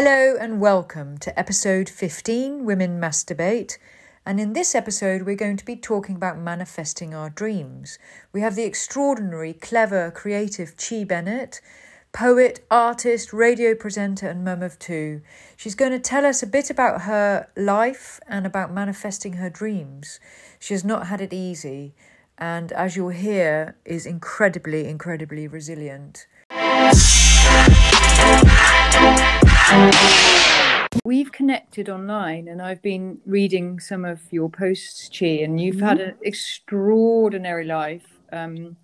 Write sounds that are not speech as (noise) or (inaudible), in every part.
Hello and welcome to episode 15 Women Masturbate. And in this episode, we're going to be talking about manifesting our dreams. We have the extraordinary, clever, creative Chi Bennett, poet, artist, radio presenter, and mum of two. She's going to tell us a bit about her life and about manifesting her dreams. She has not had it easy, and as you'll hear, is incredibly, incredibly resilient. We've connected online and I've been reading some of your posts, Chi, and you've mm-hmm. had an extraordinary life. Um,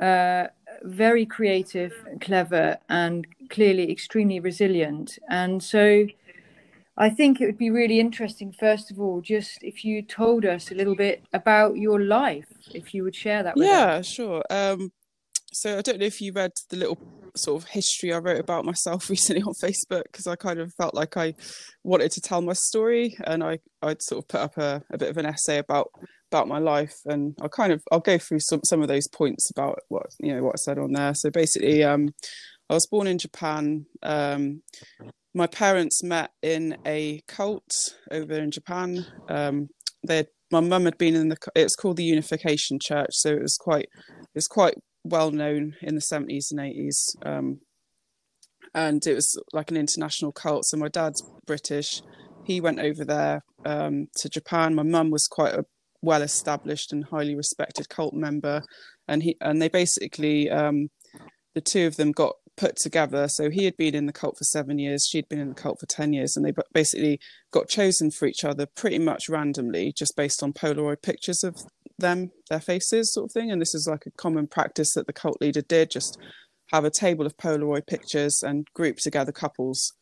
uh, very creative, clever, and clearly extremely resilient. And so I think it would be really interesting, first of all, just if you told us a little bit about your life, if you would share that with yeah, us. sure. Um, so I don't know if you read the little sort of history I wrote about myself (laughs) recently on Facebook because I kind of felt like I wanted to tell my story and I I'd sort of put up a, a bit of an essay about about my life and I'll kind of I'll go through some some of those points about what you know what I said on there. So basically um I was born in Japan. Um my parents met in a cult over in Japan. Um they my mum had been in the it's called the Unification Church so it was quite it was quite well known in the 70s and 80s. Um, and it was like an international cult. So my dad's British. He went over there um, to Japan. My mum was quite a well established and highly respected cult member. And he and they basically um, the two of them got put together. So he had been in the cult for seven years, she'd been in the cult for 10 years, and they basically got chosen for each other pretty much randomly, just based on Polaroid pictures of them their faces sort of thing. And this is like a common practice that the cult leader did just have a table of polaroid pictures and group together couples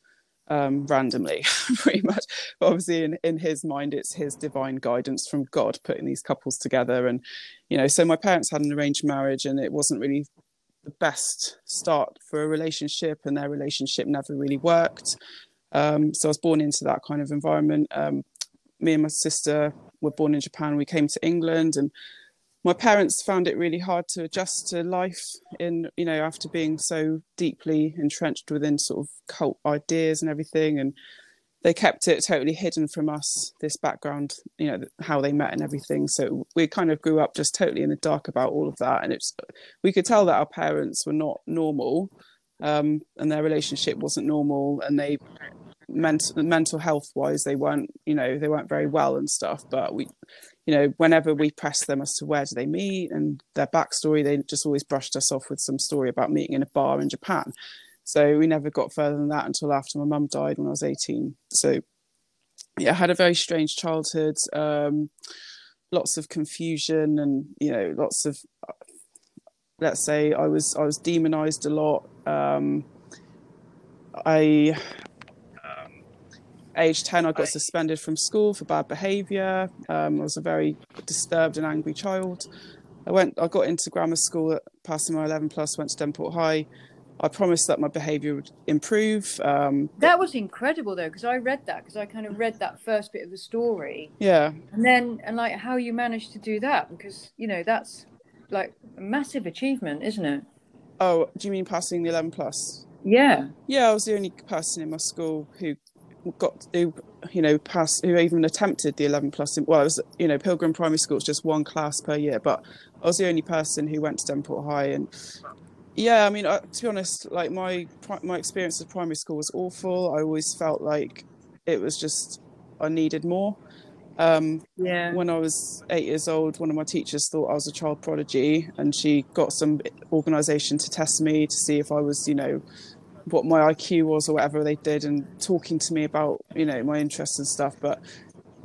um, randomly (laughs) pretty much. But obviously in, in his mind it's his divine guidance from god putting these couples together. And you know so my parents had an arranged marriage and it wasn't really the best start for a relationship and their relationship never really worked. Um, so i was born into that kind of environment. Um, me and my sister were born in Japan. We came to England, and my parents found it really hard to adjust to life in you know after being so deeply entrenched within sort of cult ideas and everything and they kept it totally hidden from us this background you know how they met and everything so we kind of grew up just totally in the dark about all of that and it's we could tell that our parents were not normal um, and their relationship wasn't normal and they mental mental health wise they weren't you know they weren't very well and stuff but we you know whenever we pressed them as to where do they meet and their backstory they just always brushed us off with some story about meeting in a bar in japan. So we never got further than that until after my mum died when i was 18 so yeah i had a very strange childhood um, lots of confusion and you know lots of let's say i was i was demonized a lot. Um, I age 10 i got suspended from school for bad behavior. Um, i was a very disturbed and angry child. I went i got into grammar school at passing my 11 plus went to Devonport high. I promised that my behavior would improve um, that was incredible though because i read that because i kind of read that first bit of the story. Yeah. And then and like how you managed to do that because you know that's like a massive achievement isn't it? Oh do you mean passing the 11 plus? Yeah. Yeah i was the only person in my school who got who you know passed who even attempted the 11 plus well it was you know pilgrim primary school it's just one class per year but i was the only person who went to Devonport high and yeah i mean uh, to be honest like my my experience of primary school was awful. I always felt like it was just i needed more. Um, yeah. when i was eight years old one of my teachers thought i was a child prodigy and she got some organization to test me to see if i was you know what my IQ was or whatever they did and talking to me about you know my interests and stuff but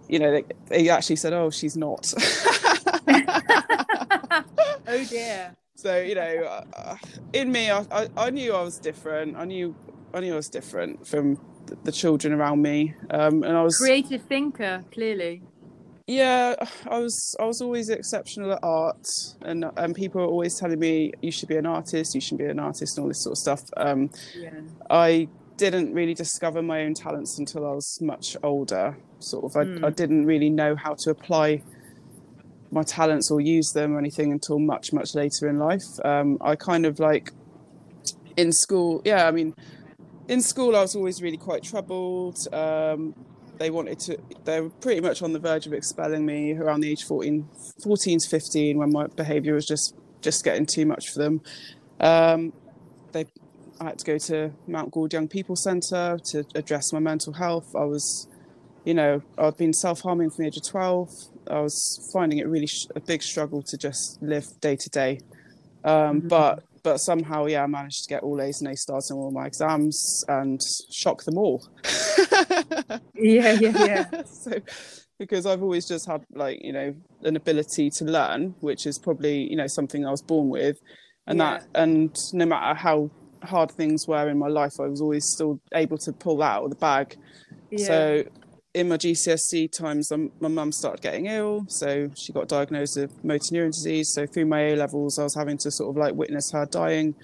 you know they, they actually said oh she's not. (laughs) Oh dear. So you know uh, in me I, I, I, knew I was different. I knew I knew I was different from the, the children around me. Um, and I was creative thinker clearly yeah i was i was always exceptional at art and and people were always telling me you should be an artist you should be an artist and all this sort of stuff um, yeah. i didn't really discover my own talents until i was much older sort of I, mm. I didn't really know how to apply my talents or use them or anything until much much later in life um, i kind of like in school yeah i mean in school, I was always really quite troubled. Um, they wanted to, they were pretty much on the verge of expelling me around the age 14, 14 to 15 when my behaviour was just, just getting too much for them. Um, they, I had to go to Mount Gould Young People Centre to address my mental health. I was, you know, I'd been self harming from the age of 12. I was finding it really sh- a big struggle to just live day to day. Um, mm-hmm. But but somehow, yeah, I managed to get all A's and A stars in all my exams and shock them all. (laughs) yeah, yeah, yeah. (laughs) so, because I've always just had like you know an ability to learn, which is probably you know something I was born with, and yeah. that and no matter how hard things were in my life, I was always still able to pull that out of the bag. Yeah. So in my GCSE times, um, my mum started getting ill, so she got diagnosed with motor neuron disease. So through my A levels, I was having to sort of like witness her dying,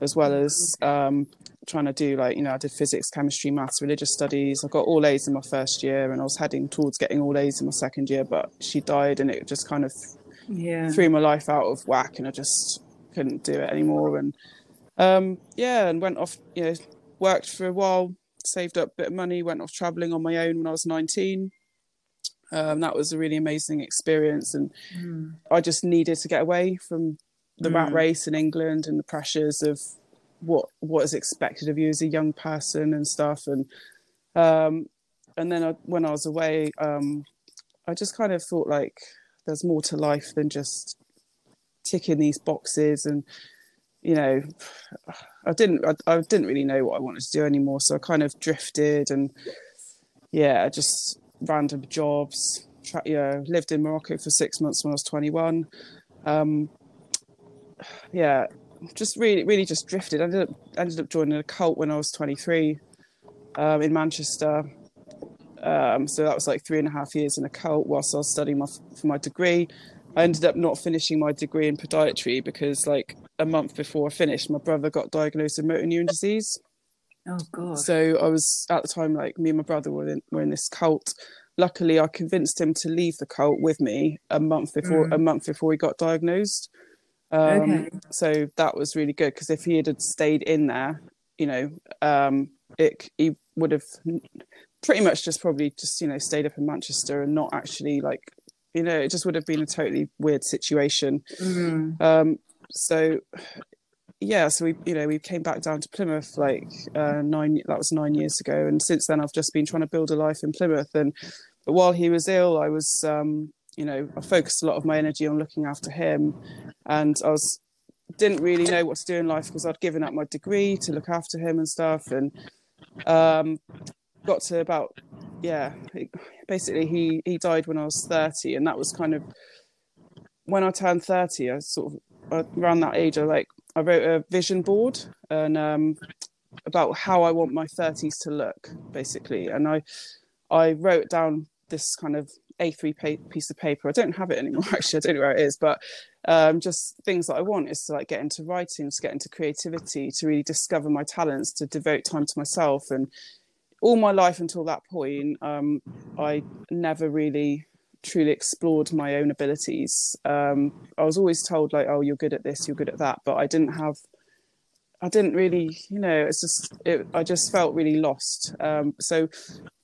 as well as um, trying to do like you know I did physics, chemistry, maths, religious studies. I got all A's in my first year, and I was heading towards getting all A's in my second year. But she died, and it just kind of yeah. threw my life out of whack, and I just couldn't do it anymore. And um, yeah, and went off, you know, worked for a while saved up a bit of money, went off traveling on my own when I was 19. Um, that was a really amazing experience, and mm. I just needed to get away from the mm. rat race in England and the pressures of what what is expected of you as a young person and stuff. And um, and then I, when I was away, um, I just kind of thought like there's more to life than just ticking these boxes and you know, I didn't I, I, didn't really know what I wanted to do anymore, so I kind of drifted and yeah, just random jobs. Tra- yeah, lived in Morocco for six months when I was 21. Um, yeah, just really really just drifted. I ended up ended up joining a cult when I was 23 um, in Manchester. Um, so that was like three and a half years in a cult whilst I was studying my, for my degree. I ended up not finishing my degree in podiatry because like a month before I finished, my brother got diagnosed with motor neuron disease. Oh god! So I was at the time like me and my brother were in, were in this cult. Luckily, I convinced him to leave the cult with me a month before mm. a month before he got diagnosed. Um, okay. So that was really good because if he had stayed in there, you know, um, it he would have pretty much just probably just you know stayed up in Manchester and not actually like you know it just would have been a totally weird situation. Mm. Um, so yeah, so we you know we came back down to Plymouth like uh, nine that was nine years ago, and since then I've just been trying to build a life in Plymouth. And but while he was ill, I was um, you know I focused a lot of my energy on looking after him, and I was didn't really know what to do in life because I'd given up my degree to look after him and stuff, and um, got to about yeah basically he he died when I was thirty, and that was kind of when I turned 30, I sort of around that age, I like I wrote a vision board and um, about how I want my 30s to look, basically. And I I wrote down this kind of A3 pa- piece of paper. I don't have it anymore, (laughs) actually. I don't know where it is, but um, just things that I want is to like get into writing, to get into creativity, to really discover my talents, to devote time to myself. And all my life until that point, um, I never really truly explored my own abilities. Um, I was always told like, "Oh, you're good at this, you're good at that," but I didn't have. I didn't really, you know, it's just, it, I just felt really lost. Um, so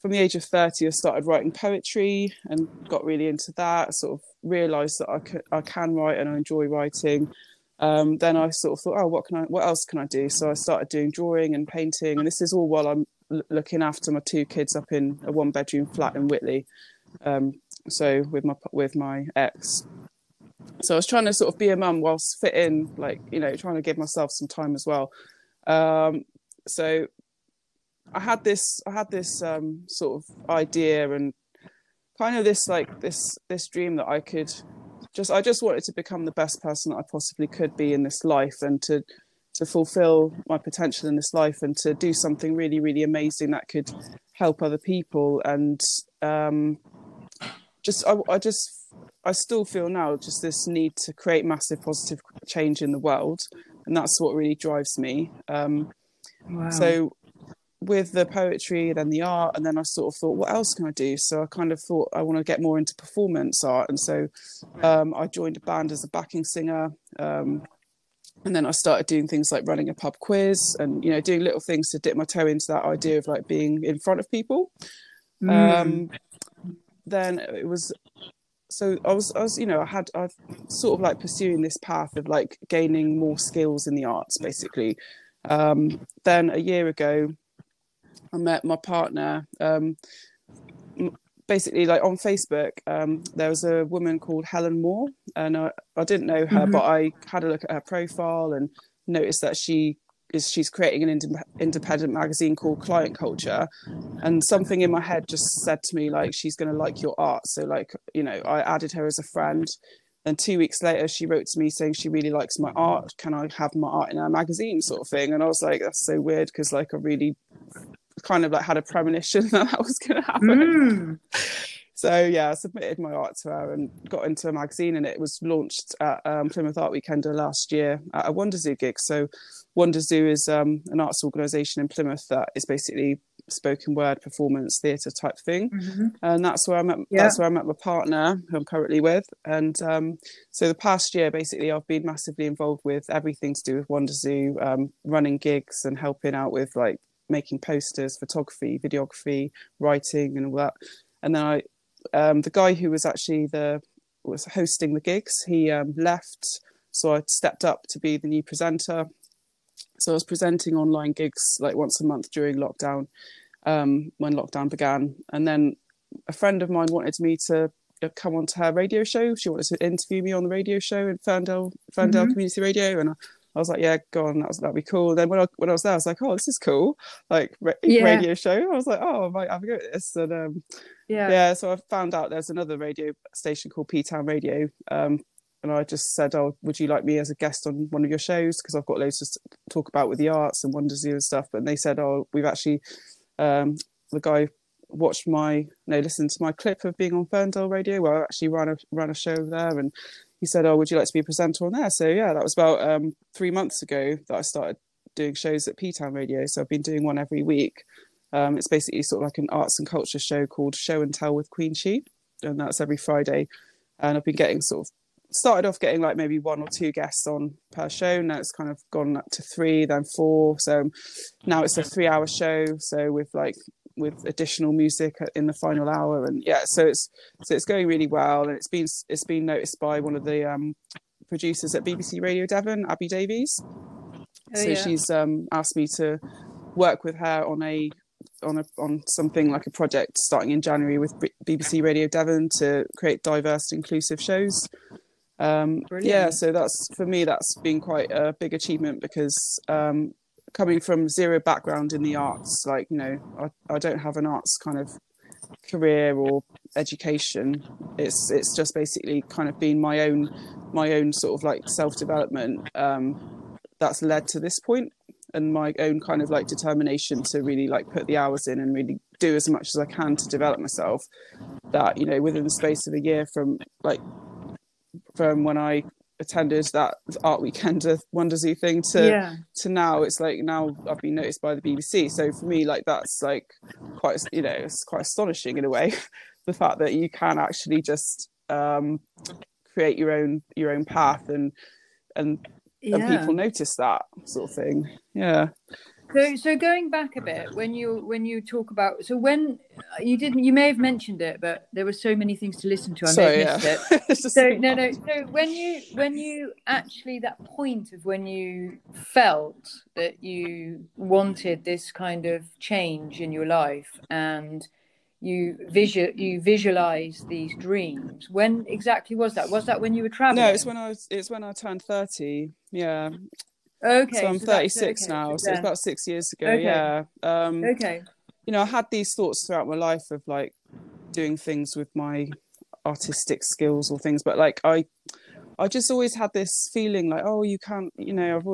from the age of 30, I started writing poetry and got really into that, sort of realized that I, could, I can write and I enjoy writing. Um, then I sort of thought, oh, what can I, what else can I do? So I started doing drawing and painting, and this is all while I'm looking after my two kids up in a one bedroom flat in Whitleigh. Um, so with my with my ex so i was trying to sort of be a mum whilst fit in like you know trying to give myself some time as well um, so i had this i had this um, sort of idea and kind of this like this this dream that i could just i just wanted to become the best person that i possibly could be in this life and to to fulfill my potential in this life and to do something really really amazing that could help other people and um, just I, I just I still feel now just this need to create massive positive change in the world, and that's what really drives me. Um, wow. So with the poetry, and then the art, and then I sort of thought, what else can I do? So I kind of thought I want to get more into performance art, and so um, I joined a band as a backing singer. Um, and then I started doing things like running a pub quiz and you know doing little things to dip my toe into that idea of like being in front of people. Mm. Um, then it was so I was I was you know I had I've sort of like pursuing this path of like gaining more skills in the arts basically. Um, then a year ago, I met my partner. Um, basically like on Facebook, um, there was a woman called Helen Moore, and I, I didn't know her, mm-hmm. but I had a look at her profile and noticed that she is she's creating an ind- independent magazine called Client Culture, and something in my head just said to me like she's going to like your art. So like you know, I added her as a friend. And two weeks later, she wrote to me saying she really likes my art. Can I have my art in her magazine, sort of thing? And I was like, that's so weird because like I really kind of like had a premonition (laughs) that that was going to happen. Mm. So yeah, I submitted my art to her and got into a magazine, and it was launched at um, Plymouth Art Weekender last year at a Wonder Zoo gig. So Wonder Zoo is um, an arts organisation in Plymouth that is basically spoken word performance theatre type thing, mm-hmm. and that's where I met. Yeah. That's where I met my partner, who I'm currently with, and um, so the past year, basically, I've been massively involved with everything to do with Wonder Zoo, um, running gigs and helping out with like making posters, photography, videography, writing, and all that. And then I, um, the guy who was actually the was hosting the gigs, he um, left, so I stepped up to be the new presenter. So I was presenting online gigs like once a month during lockdown, um, when lockdown began, and then a friend of mine wanted me to uh, come on to her radio show. She wanted to interview me on the radio show in Ferndale, Ferndale mm-hmm. Community Radio, and I, I was like, yeah, go on, that was, that'd be cool. Then when I when I was there, I was like, oh, this is cool, like ra- yeah. radio show. I was like, oh, I might have a go at this, and um, yeah, yeah. So I found out there's another radio station called P Town Radio, um, and I just said, oh, would you like me as a guest on one of your shows? Because I've got loads to talk about with the arts and Wonder Zoo and stuff. But they said, oh, we've actually, um, the guy watched my, no, listened to my clip of being on Ferndale Radio, where I actually ran a ran a show there, and he said, "Oh, would you like to be a presenter on there?" So yeah, that was about um, three months ago that I started doing shows at P Town Radio. So I've been doing one every week. Um, it's basically sort of like an arts and culture show called Show and Tell with Queen Chi, and that's every Friday. And I've been getting sort of started off getting like maybe one or two guests on per show. Now it's kind of gone up to three, then four. So now it's a three-hour show. So with like with additional music in the final hour and yeah so it's so it's going really well and it's been it's been noticed by one of the um, producers at BBC Radio Devon Abby Davies. Oh, so yeah. she's um, asked me to work with her on a on a on something like a project starting in January with BBC Radio Devon to create diverse inclusive shows. Um, yeah so that's for me that's been quite a big achievement because um, coming from zero background in the arts, like you know, I, I don't have an arts kind of career or education. It's it's just basically kind of been my own my own sort of like self development um, that's led to this point, and my own kind of like determination to really like put the hours in and really do as much as I can to develop myself. That you know, within the space of a year from like from when I attended that art weekend Wonder Zoo thing to yeah. to now it's like now I've been noticed by the BBC so for me like that's like quite you know it's quite astonishing in a way (laughs) the fact that you can actually just um create your own your own path and and yeah. and people notice that sort of thing yeah so, so going back a bit, when you when you talk about, so when you didn't, you may have mentioned it, but there were so many things to listen to. I Sorry, may have missed yeah. it. (laughs) so no, no. So when you when you actually that point of when you felt that you wanted this kind of change in your life and you visual you visualize these dreams when exactly was that was that when you were traveling no it's when i was it's when i turned 30 yeah Okay. So I'm so 36 okay. now. So, it's about six years ago. Okay. Yeah. Um, okay. You know, I had these thoughts throughout my life of like doing things with my artistic skills or things, but like I, I just always had this feeling like, oh, you can't. You know, I've,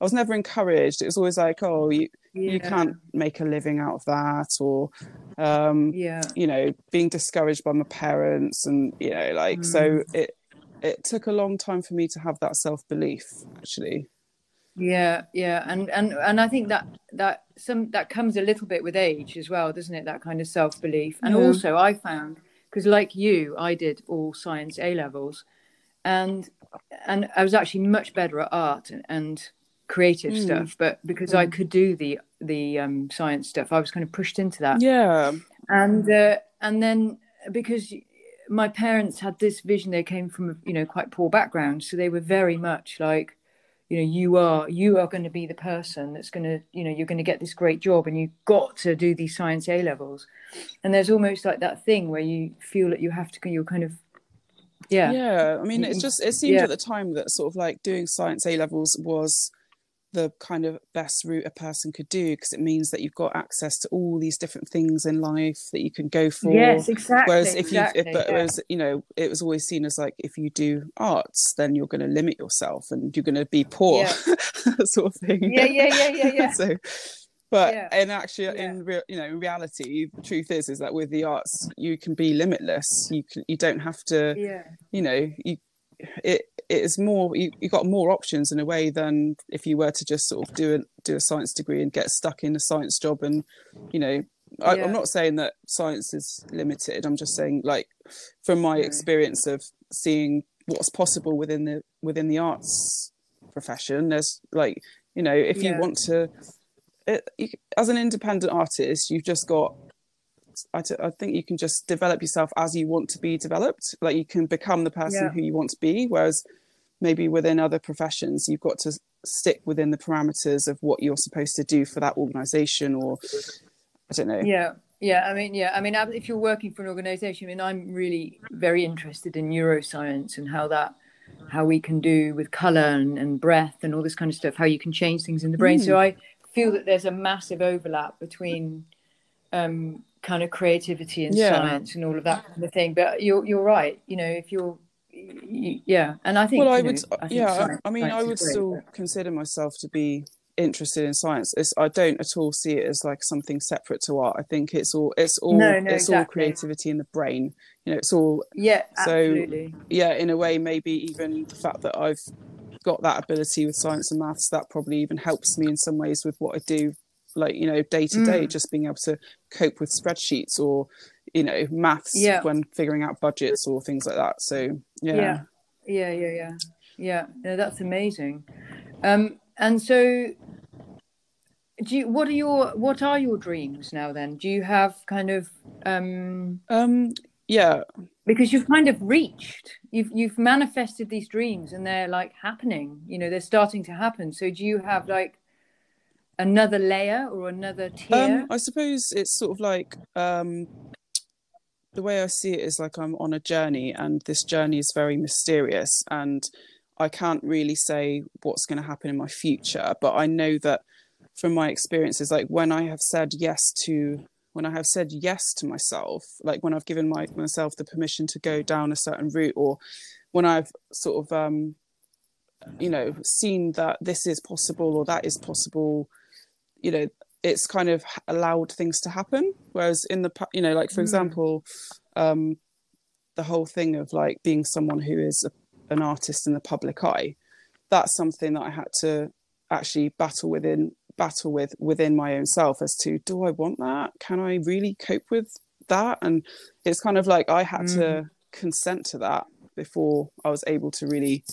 I was never encouraged. It was always like, oh, you yeah. you can't make a living out of that, or um, yeah, you know, being discouraged by my parents, and you know, like mm. so it it took a long time for me to have that self belief actually yeah yeah and and and i think that that some that comes a little bit with age as well doesn't it that kind of self-belief and also i found because like you i did all science a levels and and I was actually much better at art and, and creative mm. stuff, but because mm. I could do the the um, science stuff, I was kind of pushed into that. Yeah, and uh, and then because my parents had this vision, they came from you know quite poor background, so they were very much like you know you are you are going to be the person that's going to you know you're going to get this great job and you've got to do these science a levels and there's almost like that thing where you feel that you have to you're kind of yeah yeah i mean it's just it seemed yeah. at the time that sort of like doing science a levels was the kind of best route a person could do because it means that you've got access to all these different things in life that you can go for. Yes, exactly. Whereas if exactly, you, if, yeah. whereas you know, it was always seen as like if you do arts, then you're going to limit yourself and you're going to be poor, yeah. (laughs) sort of thing. Yeah, yeah, yeah, yeah, yeah. (laughs) so, but yeah. in actually, in real, you know, in reality, the truth is, is that with the arts, you can be limitless. You can, you don't have to, yeah. you know, you it it is more you, you got more options in a way than if you were to just sort of do a do a science degree and get stuck in a science job and you know I, am not saying that science is limited. I'm just saying like from my mm. experience of seeing what's possible within the within the arts profession there's like you know if yeah. you want to it, you, as an independent artist you've just got I, t- I think you can just develop yourself as you want to be developed. Like you can become the person yeah. who you want to be. Whereas maybe within other professions, you've got to stick within the parameters of what you're supposed to do for that organization or I don't know. Yeah. Yeah, I mean, yeah, I mean, if you're working for an organization, I mean, I'm really very interested in neuroscience and how that, how we can do with color and, and breath and all this kind of stuff, how you can change things in the brain. Mm. So I feel that there's a massive overlap between um, kind of creativity and yeah. science and all of that kind of thing. But you're you're right. You know, if you're yeah, and I think well, I would know, I yeah. Science, I mean, I would great, still but... consider myself to be interested in science. It's, I don't at all see it as like something separate to art. I think it's all it's all no, no, it's exactly. all creativity in the brain. You know, it's all yeah. So absolutely. yeah, in a way, maybe even the fact that I've got that ability with science and maths that probably even helps me in some ways with what I do like you know day to day just being able to cope with spreadsheets or you know maths yeah. when figuring out budgets or things like that. So yeah. Yeah. Yeah yeah yeah, yeah. No, that's amazing. Um and so do you what are your what are your dreams now then? Do you have kind of um um yeah. because you've kind of reached you've you've manifested these dreams and they're like happening you know they're starting to happen. So do you have like another layer or another tier? Um, I suppose it's sort of like um, the way I see it is like I'm on a journey, and this journey is very mysterious, and I can't really say what's going to happen in my future. But I know that from my experiences, like when I have said yes to when I have said yes to myself, like when I've given my, myself the permission to go down a certain route, or when I've sort of um, you know seen that this is possible or that is possible you know it's kind of allowed things to happen whereas in the you know like for mm. example um the whole thing of like being someone who is a, an artist in the public eye that's something that i had to actually battle within battle with within my own self as to do i want that can i really cope with that and it's kind of like i had mm. to consent to that before i was able to really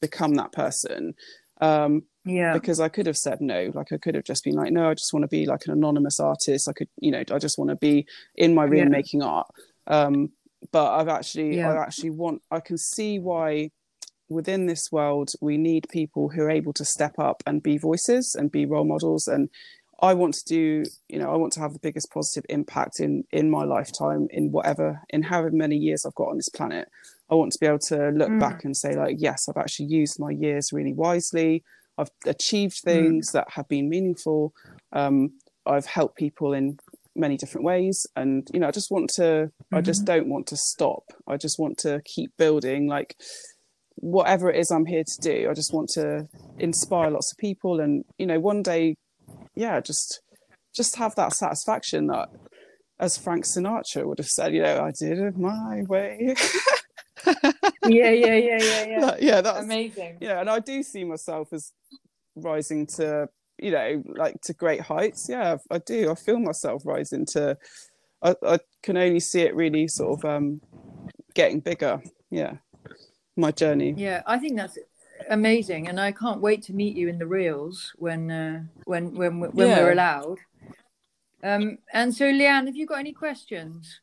become that person um yeah because i could have said no like i could have just been like no i just want to be like an anonymous artist i could you know i just want to be in my room yeah. making art um but i've actually yeah. i actually want i can see why within this world we need people who are able to step up and be voices and be role models and i want to do you know i want to have the biggest positive impact in in my lifetime in whatever in however many years i've got on this planet i want to be able to look mm. back and say like yes i've actually used my years really wisely I've achieved mm. things mm. that have been meaningful. Um, I've helped people in many different ways, and you know, I just want to. Mm-hmm. I just mm-hmm. don't want to stop. I just want to keep building. Like whatever it is I'm here to do, I just want to inspire lots of people, and you know, one day, yeah, just just have that satisfaction that, as Frank Sinatra would have said, you know, I did it my way. (laughs) yeah, yeah, yeah, yeah, (laughs) yeah. Yeah, that's amazing. Yeah, and I do see myself as rising to, you know, like to great heights. Yeah, I do. I feel myself rising to. I, I can only see it really sort of um getting bigger. Yeah. my journey. Yeah, I think that's amazing, and I can't wait to meet you in the reels when uh, when when when Yeah. we're allowed. Um, and so, Leanne, have you got any questions?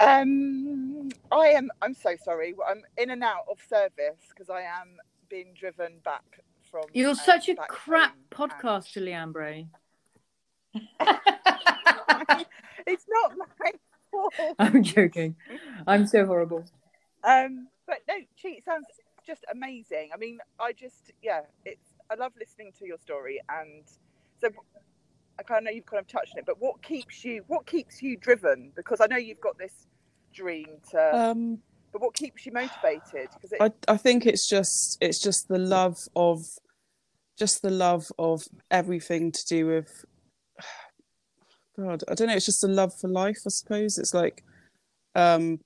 Um, I am. I'm so sorry. I'm in and out of service because I am being driven back from. You're um, such a crap podcaster, Leanne Bray. (laughs) it's not my fault. I'm joking. I'm so horrible. Um, but no, Cheat sounds just amazing. I mean, I just yeah, it's. I love listening to your story, and so I kind of know you've kind of touched on it. But what keeps you? What keeps you driven? Because I know you've got this dream to. Um, but what keeps you motivated? Because I I think it's just it's just the love of just the love of everything to do with (sighs) God, I don't know, it's just a love for life, I suppose. It's like um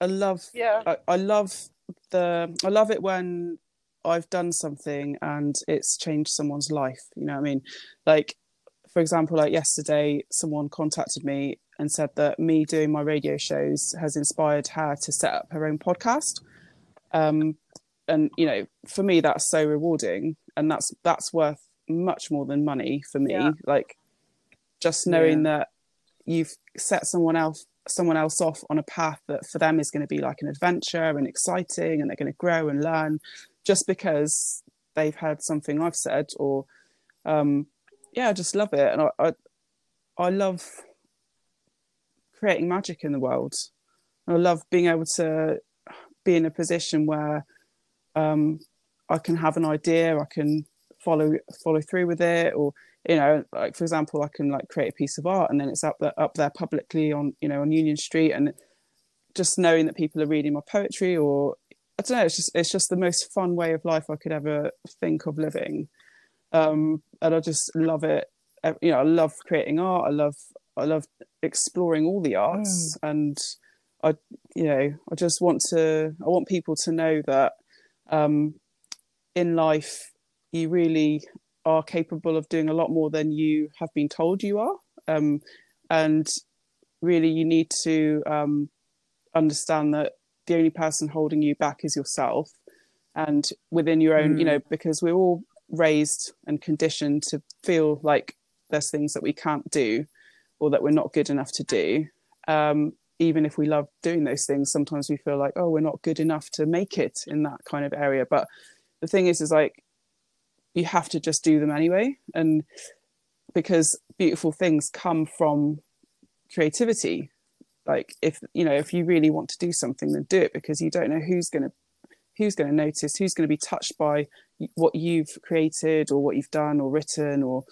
a love yeah, I, I love the I love it when I've done something and it's changed someone's life. You know what I mean? Like for example, like yesterday someone contacted me and said that me doing my radio shows has inspired her to set up her own podcast. Um and you know, for me that's so rewarding and that's that's worth much more than money for me. Yeah. Like just knowing that you've set someone else someone else off on a path that for them is going to be like an adventure and exciting and they're going to grow and learn just because they've heard something I've said or um yeah I just love it. And I I, I love creating magic in the world. I love being able to be in a position where um I can have an idea I can follow follow through with it or you know like for example i can like create a piece of art and then it's up there up there publicly on you know on union street and just knowing that people are reading my poetry or i don't know it's just it's just the most fun way of life i could ever think of living um and i just love it Uh, you know i love creating art i love i love exploring all the arts and i you know i just want to i want people to know that um in life you really are capable of doing a lot more than you have been told you are. Um, and really, you need to um, understand that the only person holding you back is yourself. And within your own, you know, because we're all raised and conditioned to feel like there's things that we can't do or that we're not good enough to do. Um, even if we love doing those things, sometimes we feel like, oh, we're not good enough to make it in that kind of area. But the thing is, is like, you have to just do them anyway and because beautiful things come from creativity like if you know if you really want to do something then do it because you don't know who's going to who's going to notice who's going to be touched by what you've created or what you've done or written or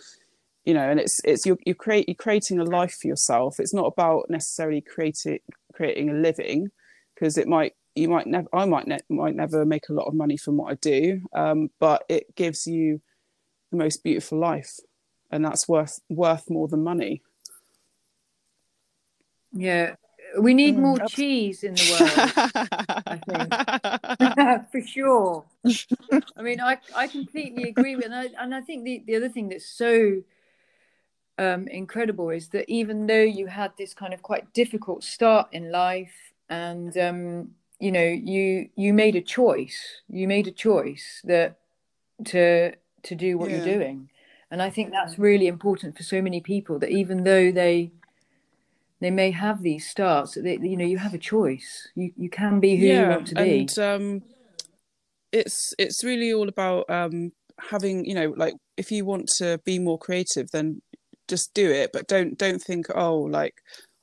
you know and it's it's you're, you create you're creating a life for yourself. It's not about necessarily creating creating a living because it might you might never i might ne- might never make a lot of money from what i do um, but it gives you the most beautiful life and that's worth worth more than money. Yeah, we need Mm, more cheese in the world (laughs) (laughs) for sure. I mean, I I completely agree with, and I, and I think the the other thing that's so um, incredible is that even though you had this kind of quite difficult start in life, and um, you know, you you made a choice, you made a choice that to to do what you're doing, and I think that's really important for so many people that even though they they may have these starts you know you have a choice. You you can be who you want to be. and um it's it's really all about um having you know like if you want to be more creative then just do it but don't don't think oh like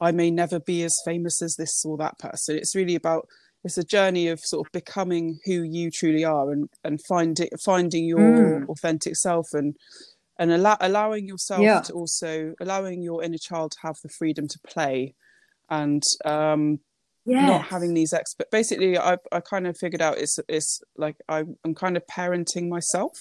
i may never be as famous as this or that person. It's really about it's a journey of sort of becoming who you truly are and and finding finding your Mm. authentic self and and allow, allowing yourself Yeah. to also allowing your inner child to have the freedom to play and um not having these expert basically i i kind of figured out it's it's like i'm, I'm kind of parenting myself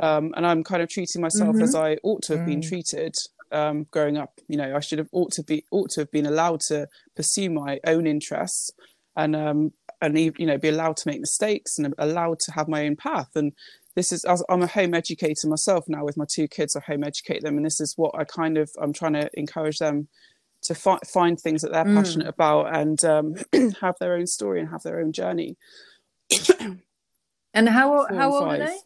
um and i'm kind of treating myself as i ought to have been Mm. treated um growing up you know i should have ought to be ought to have been allowed to pursue my own interests and um and you know be allowed to make mistakes and allowed to have my own path and this is i'm a home educator myself now with my two kids i home educate them and this is what i kind of i'm trying to encourage them to fi- find things that they're Mm. passionate about and um, (clears throat) have their own story and have their own journey. And how Four how old are they?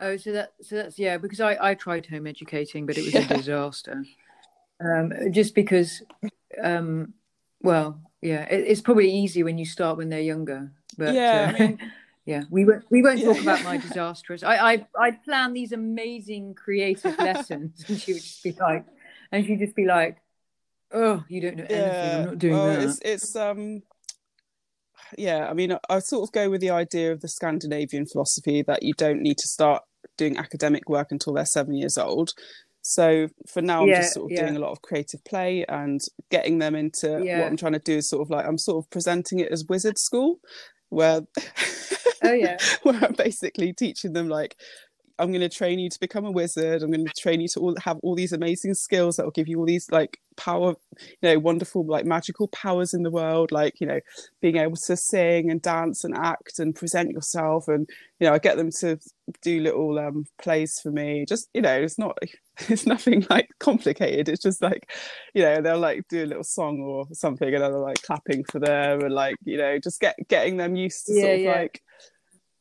Oh, so that so that's yeah. Because I I tried home educating, but it was a disaster. Um, just because, um, well, yeah, it, it's probably easy when you start when they're younger. But Yeah, uh, I mean- yeah, we won't we won't talk Yeah. about my (laughs) disastrous. I I I'd plan these amazing creative lessons, (laughs) and she would just be like, and she'd just be like, oh, you don't know anything. I'm not doing well, that. It's, it's um, yeah. I mean, I, I sort of go with the idea of the Scandinavian philosophy that you don't need to start doing academic work until they're seven years old. So for now, I'm Yeah, just sort of yeah. doing a lot of creative play and getting them into Yeah. what I'm trying to do is sort of like I'm sort of presenting it as wizard school, where Oh yeah. (laughs) where I'm basically teaching them like I'm going to train you to become a wizard. I'm going to train you to all have all these amazing skills that will give you all these like power, you know, wonderful like magical powers in the world, like you know, being able to sing and dance and act and present yourself. And you know, I get them to do little um, plays for me. Just you know, it's not, (laughs) it's nothing like complicated. It's just like, you know, they'll like do a little song or something, and they're like clapping for them, and like you know, just get getting them used to Yeah, sort of yeah. like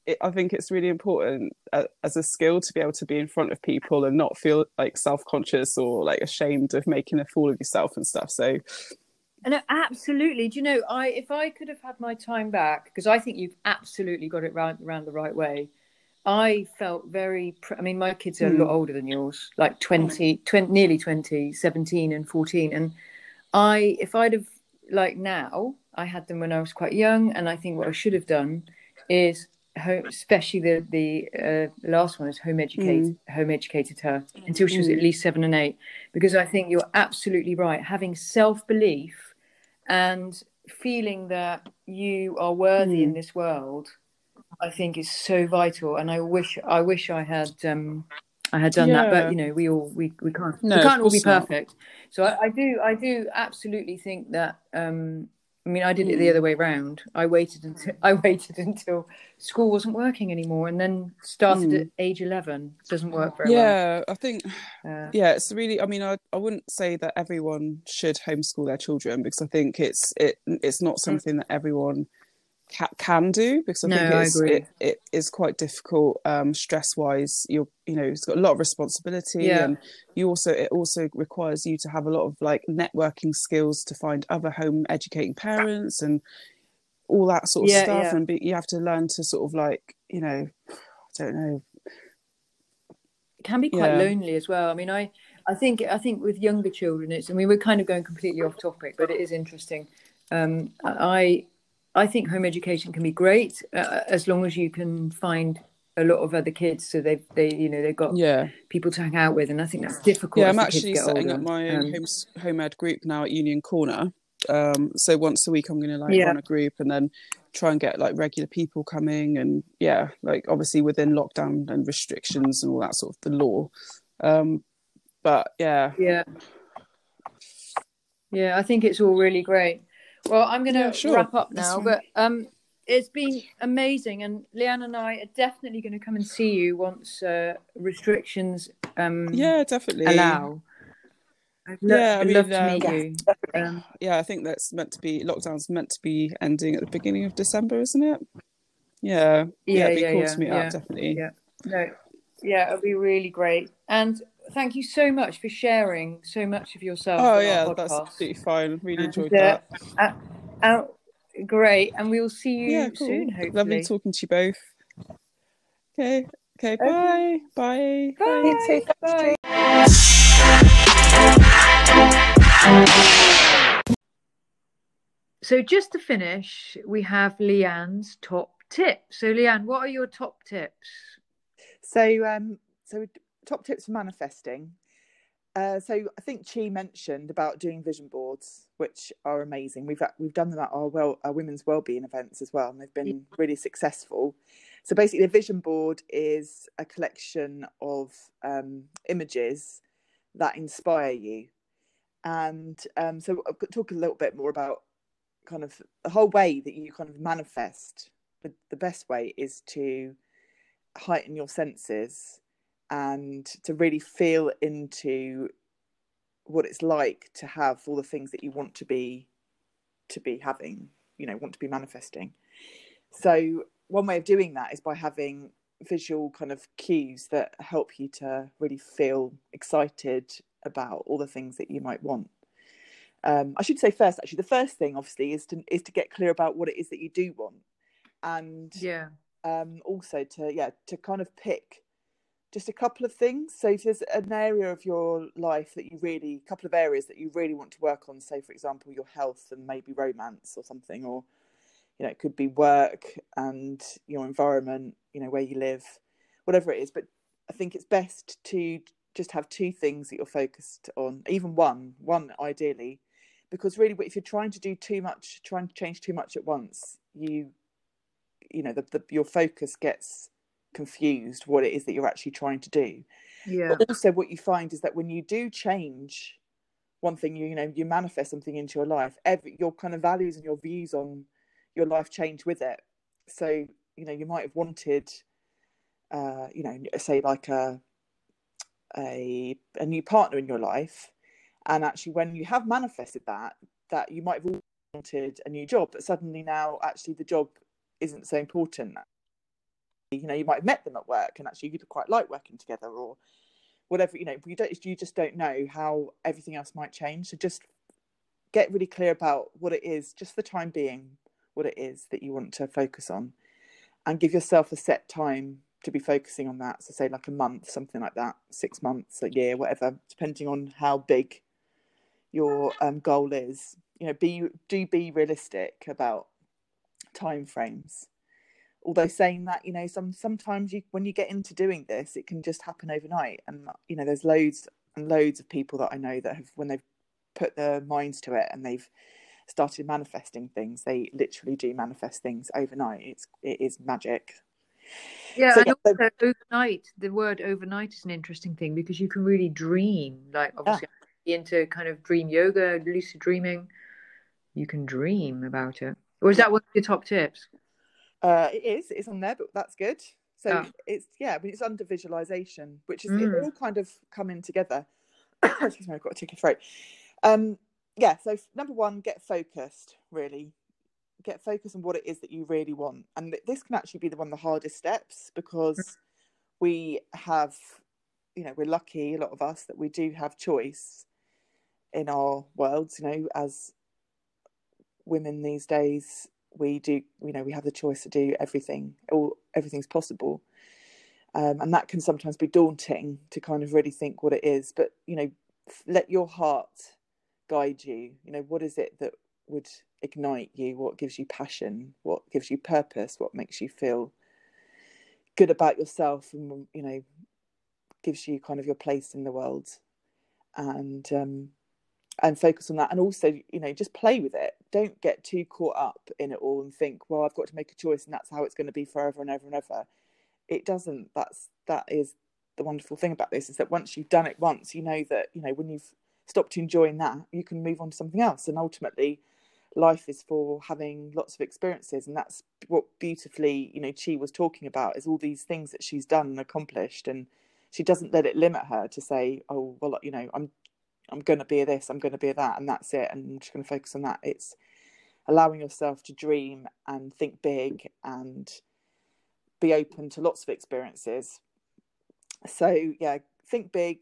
it, I think it's really important uh, as a skill to be able to be in front of people and not feel like self-conscious or like ashamed of making a fool of yourself and stuff. So No, absolutely. Do you know, I if I could have had my time back, because I think you've absolutely got it round round the right way. I felt very. Pr- I mean, my kids are a lot Hmm. older than yours, like 20, 20, nearly 20, 17 and 14. And I, if I'd have, like now, I had them when I was quite young. And I think what I should have done is, home, especially the the uh, last one is home educate, home educated her until she was at Mm. least seven and eight. Because I think you're absolutely right. Having self belief and feeling that you are worthy in Mm. this world i think is so vital and i wish i wish i had um i had done that but you know we all we, we can't No, we can't all be course not. perfect so I, I do i do absolutely think that um i mean i did it the Mm. other way round i waited until (laughs) i waited until school wasn't working anymore and then started Mm. at age 11 doesn't work very well yeah, I think uh, yeah, it's really. I mean, I, I wouldn't say that everyone should homeschool their children because I think it's it it's not something that everyone ca- can do because I No, think I it's, agree. it it is quite difficult um, stress wise. You're you know it's got a lot of responsibility Yeah. and you also it also requires you to have a lot of like networking skills to find other home educating parents and all that sort of Yeah, stuff yeah. and be, you have to learn to sort of like you know I don't know it can be quite lonely as well. I mean, I, I think, I think with younger children, it's. I mean, we're kind of going completely off topic, but it is interesting. Um, I, I think home education can be great uh, as long as you can find a lot of other kids, so they, they, you know, they've got yeah people to hang out with, and I think that's difficult. Yeah, I'm actually setting older. up my own Um, home, home ed group now at Union Corner. Um, so once a week, I'm going to like Yeah. run a group and then try and get like regular people coming. And yeah, like obviously within lockdown and restrictions and all that sort of the law. Um, but yeah, Yeah. Yeah, I think it's all really great. Well, I'm going to Yeah, sure. wrap up now, but um, it's been amazing, and Leanne and I are definitely going to come and see you once uh, restrictions um, yeah, definitely. allow. I'd, lo- Yeah, I I'd mean, love to um, meet Yes, you. definitely. Um, Yeah, I think that's meant to be lockdown's meant to be ending at the beginning of December, isn't it? Yeah, Yeah, it'd be yeah, cool yeah, to meet yeah, up, definitely. yeah. no, yeah, it'll be really great. And thank you so much for sharing so much of yourself. Oh yeah, that's absolutely fine. Really And, enjoyed uh, that. uh, uh, great, and we'll see you Yeah, cool. soon. Hopefully. Lovely talking to you both. Okay, okay, bye, bye. Bye. You too. Bye. So just to finish, we have Leanne's top tips. So Leanne, what are your top tips? So, um, so top tips for manifesting. Uh, so I think Chi mentioned about doing vision boards, which are amazing. We've we've done them at our well our women's wellbeing events as well, and they've been really successful. So basically, a vision board is a collection of um, images that inspire you, and um, so I'll talk a little bit more about kind of the whole way that you kind of manifest. The, the best way is to heighten your senses and to really feel into what it's like to have all the things that you want to be to be having you know want to be manifesting. So one way of doing that is by having visual kind of cues that help you to really feel excited about all the things that you might want. Um, i should say first actually the first thing obviously is to is to get clear about what it is that you do want. And yeah. um, also to yeah to kind of pick just a couple of things. So if there's an area of your life that you really, a couple of areas that you really want to work on, say for example your health and maybe romance or something, or you know it could be work and your environment, you know where you live, whatever it is. But I think it's best to just have two things that you're focused on, even one, one ideally, because really if you're trying to do too much, trying to change too much at once, you, you know, the, the your focus gets confused what it is that you're actually trying to do. Yeah. But also, what you find is that when you do change one thing, you, you know, you manifest something into your life, every your kind of values and your views on your life change with it. So, you know, you might have wanted, uh, you know, say like a a a new partner in your life, and actually, when you have manifested that, that you might have wanted a new job, but suddenly now actually the job isn't so important you know you might have met them at work and actually you'd quite like working together or whatever you know you don't you just don't know how everything else might change. So just get really clear about what it is just the time being what it is that you want to focus on and give yourself a set time to be focusing on that. So say like a month something like that six months a year whatever depending on how big your um, goal is. You know be do be realistic about time frames although saying that you know some sometimes you when you get into doing this it can just happen overnight. And you know there's loads and loads of people that i know that have when they've put their minds to it and they've started manifesting things they literally do manifest things overnight. It's it is magic. Yeah, so, and also so, overnight the word overnight is an interesting thing because you can really dream like obviously yeah. into kind of dream yoga lucid dreaming you can dream about it. Or is that one of your top tips uh, it is. It's on there, but that's good. So oh. it's yeah, I mean it's under visualization, which is mm. all kind of coming together. (coughs) Excuse me, I've got a tickly throat. Um, yeah. So number one, get focused. Really, get focused on what it is that you really want, and this can actually be the one of the hardest steps because we have, you know, we're lucky a lot of us that we do have choice in our worlds. You know, as women these days we do you know we have the choice to do everything all everything's possible. Um, and that can sometimes be daunting to kind of really think what it is but you know let your heart guide you. You know what is it that would ignite you? What gives you passion? What gives you purpose? What makes you feel good about yourself and you know gives you kind of your place in the world? And um, and focus on that. And also you know just play with it don't get too caught up in it all and think well i've got to make a choice and that's how it's going to be forever and ever and ever. It doesn't. That's that is the wonderful thing about this is that once you've done it once you know that you know when you've stopped enjoying that you can move on to something else. And ultimately life is for having lots of experiences. And that's what beautifully you know Chi was talking about is all these things that she's done and accomplished. And she doesn't let it limit her to say oh well you know i'm I'm going to be this, I'm going to be that, and that's it. And I'm just going to focus on that. It's allowing yourself to dream and think big and be open to lots of experiences. So, yeah, think big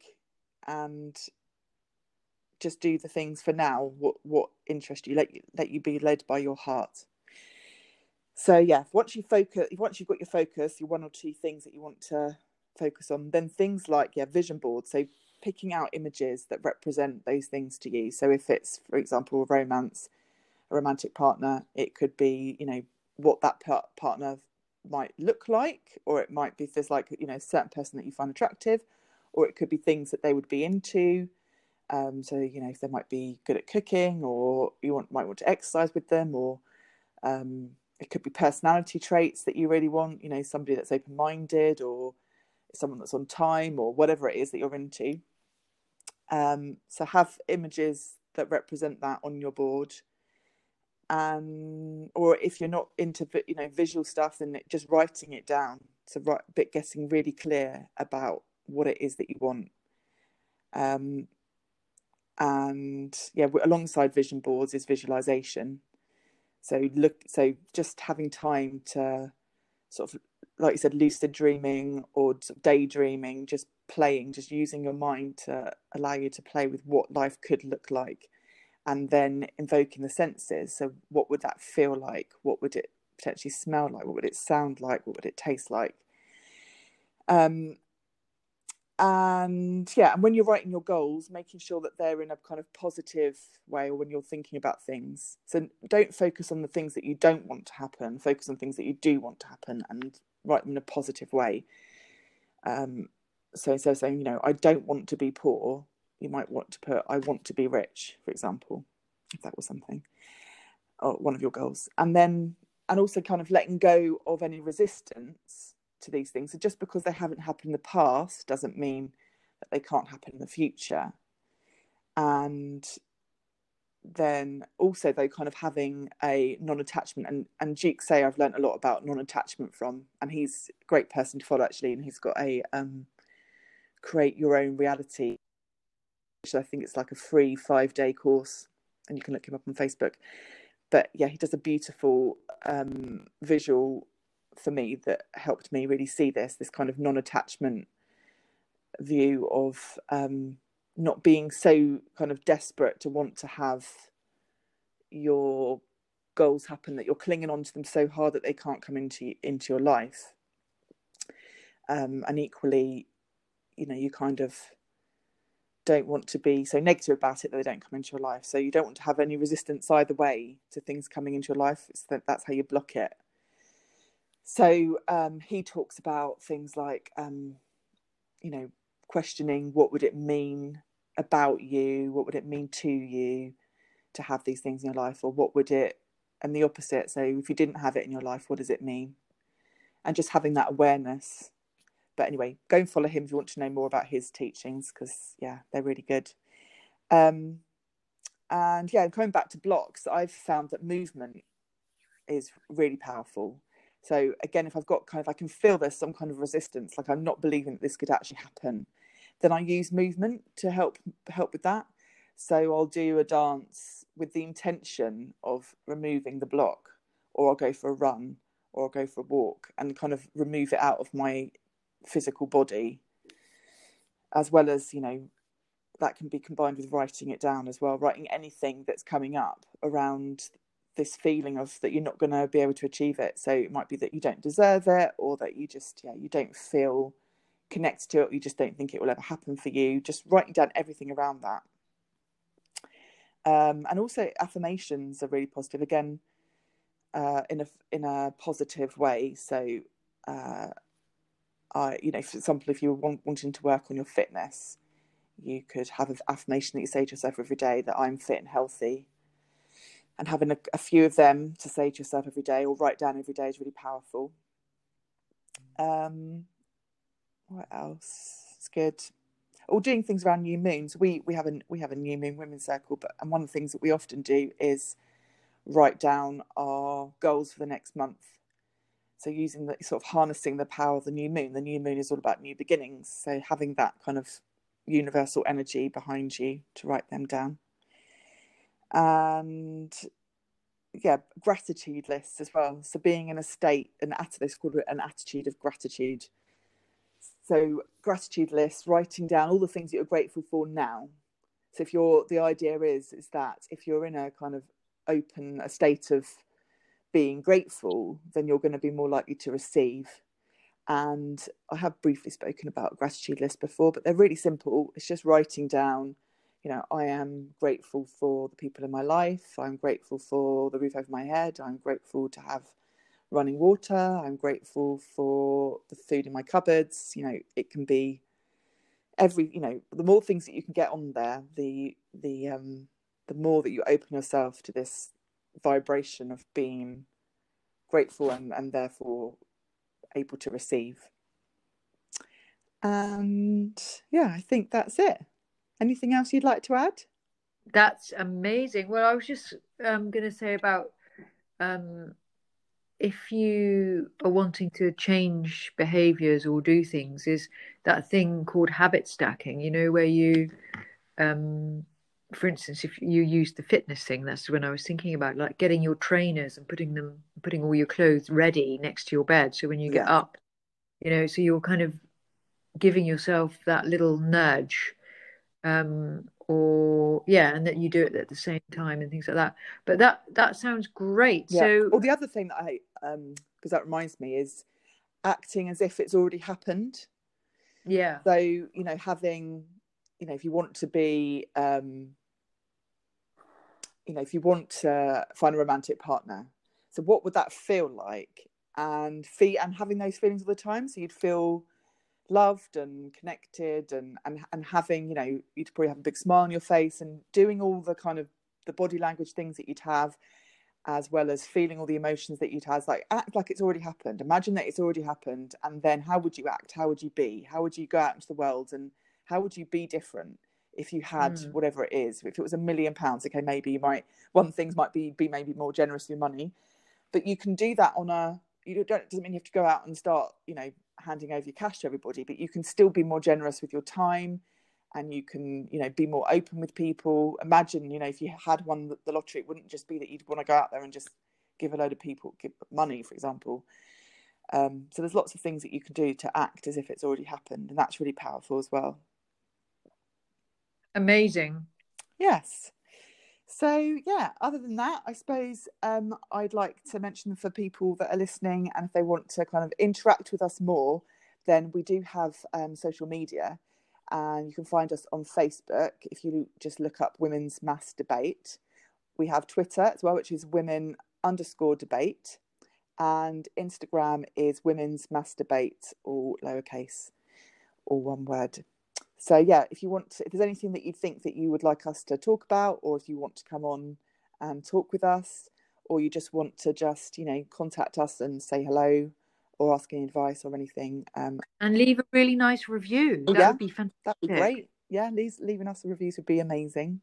and just do the things for now what what interest you let you let you be led by your heart so yeah once you focus once you've got your focus your one or two things that you want to focus on then things like yeah vision boards so picking out images that represent those things to you. So if it's, for example, a romance, a romantic partner, it could be, you know, what that partner might look like, or it might be if there's like, you know, a certain person that you find attractive, or it could be things that they would be into. Um, so you know, if they might be good at cooking, or you want might want to exercise with them, or um, it could be personality traits that you really want. You know, somebody that's open minded, or someone that's on time, or whatever it is that you're into. Um, so have images that represent that on your board. Um, or if you're not into you know visual stuff, then just writing it down. So right, but getting really clear about what it is that you want. Um, and yeah, alongside vision boards is visualization. So look, so just having time to sort of, like you said, lucid dreaming or daydreaming, just playing, just using your mind to allow you to play with what life could look like, and then invoking the senses. So, what would that feel like? What would it potentially smell like? What would it sound like? What would it taste like? Um, and yeah and when you're writing your goals making sure that they're in a kind of positive way or when you're thinking about things so don't focus on the things that you don't want to happen focus on things that you do want to happen and write them in a positive way um so instead of saying you know i don't want to be poor you might want to put i want to be rich for example if that was something or one of your goals and then and also kind of letting go of any resistance to these things. So just because they haven't happened in the past doesn't mean that they can't happen in the future. And then also though kind of having a non-attachment and and Duke say I've learned a lot about non-attachment from and he's a great person to follow actually and he's got a um create your own reality. Which I think it's like a free five day course and you can look him up on Facebook. But yeah he does a beautiful um visual for me that helped me really see this this kind of non-attachment view of um, not being so kind of desperate to want to have your goals happen that you're clinging on to them so hard that they can't come into into your life. Um, and equally you know you kind of don't want to be so negative about it that they don't come into your life so you don't want to have any resistance either way to things coming into your life it's that that's how you block it so um, he talks about things like, um, you know, questioning what would it mean about you, what would it mean to you to have these things in your life, or what would it, and the opposite. So if you didn't have it in your life, what does it mean? And just having that awareness. But anyway, go and follow him if you want to know more about his teachings, because yeah, they're really good. Um, and yeah, coming back to blocks, I've found that movement is really powerful so again, if I've got kind of, I can feel there's some kind of resistance, like I'm not believing that this could actually happen, then I use movement to help help with that. So I'll do a dance with the intention of removing the block, or I'll go for a run, or I'll go for a walk, and kind of remove it out of my physical body, as well as you know that can be combined with writing it down as well, writing anything that's coming up around this feeling of that you're not going to be able to achieve it. So it might be that you don't deserve it, or that you just yeah you don't feel connected to it, you just don't think it will ever happen for you. Just writing down everything around that. Um, and also affirmations are really positive again uh, in a in a positive way. So, uh, I you know, for example, if you're want, wanting to work on your fitness, you could have an affirmation that you say to yourself every day that I'm fit and healthy and having a, a, few of them to say to yourself every day or write down every day is really powerful. Um, what else? It's good. Or doing things around new moons. We we have a we have a new moon women's circle, but and one of the things that we often do is write down our goals for the next month. So using the sort of harnessing the power of the new moon. The new moon is all about new beginnings. So having that kind of universal energy behind you to write them down and yeah, gratitude lists as well. So being in a state, an attitude, called an attitude of gratitude. So gratitude lists, writing down all the things that you're grateful for now. So if you're, the idea is is that if you're in a kind of open, a state of being grateful, then you're going to be more likely to receive. And I have briefly spoken about gratitude list before, but they're really simple. It's just writing down you know, I am grateful for the people in my life. I'm grateful for the roof over my head. I'm grateful to have running water. I'm grateful for the food in my cupboards. You know, it can be every, you know, the more things that you can get on there, the the um the more that you open yourself to this vibration of being grateful and, and therefore able to receive. And yeah, I think that's it. Anything else you'd like to add? That's amazing. Well, I was just um, going to say about um, if you are wanting to change behaviors or do things, is that thing called habit stacking, you know, where you um, for instance, if you use the fitness thing, that's when I was thinking about like getting your trainers and putting them, putting all your clothes ready next to your bed. So when you get Yeah. up, you know, so you're kind of giving yourself that little nudge, um, or yeah, and that you do it at the same time and things like that. But that that sounds great. Yeah. So or the other thing that I um because that reminds me is acting as if it's already happened. yeah, So, you know, having, you know, if you want to be um you know, if you want to find a romantic partner, so what would that feel like? And fee and having those feelings all the time, so you'd feel loved and connected and and and having, you know, you'd probably have a big smile on your face and doing all the kind of the body language things that you'd have as well as feeling all the emotions that you'd have like act like it's already happened. Imagine that it's already happened and then how would you act? How would you be? How would you go out into the world and how would you be different if you had Mm. whatever it is? If it was a million pounds okay maybe you might one things might be be maybe more generous with your money. But you can do that on a you don't it doesn't mean you have to go out and start you know handing over your cash to everybody but you can still be more generous with your time and you can you know be more open with people. Imagine you know if you had won the- the lottery it wouldn't just be that you'd want to go out there and just give a load of people give money for example. Um, so there's lots of things that you can do to act as if it's already happened and that's really powerful as well amazing. Yes. So yeah, other than that, I suppose um, I'd like to mention for people that are listening and if they want to kind of interact with us more, then we do have um, social media and you can find us on Facebook if you just look up Women's Mass Debate. We have Twitter as well, which is women underscore debate, and Instagram is Women's Mass Debate, all lowercase, all one word. So yeah, if you want, to, if there's anything that you think that you would like us to talk about, or if you want to come on and talk with us, or you just want to just you know contact us and say hello, or ask any advice or anything, um, And leave a really nice review. That Yeah, would be fantastic. that'd be great. Yeah, leave, leaving us a reviews would be amazing.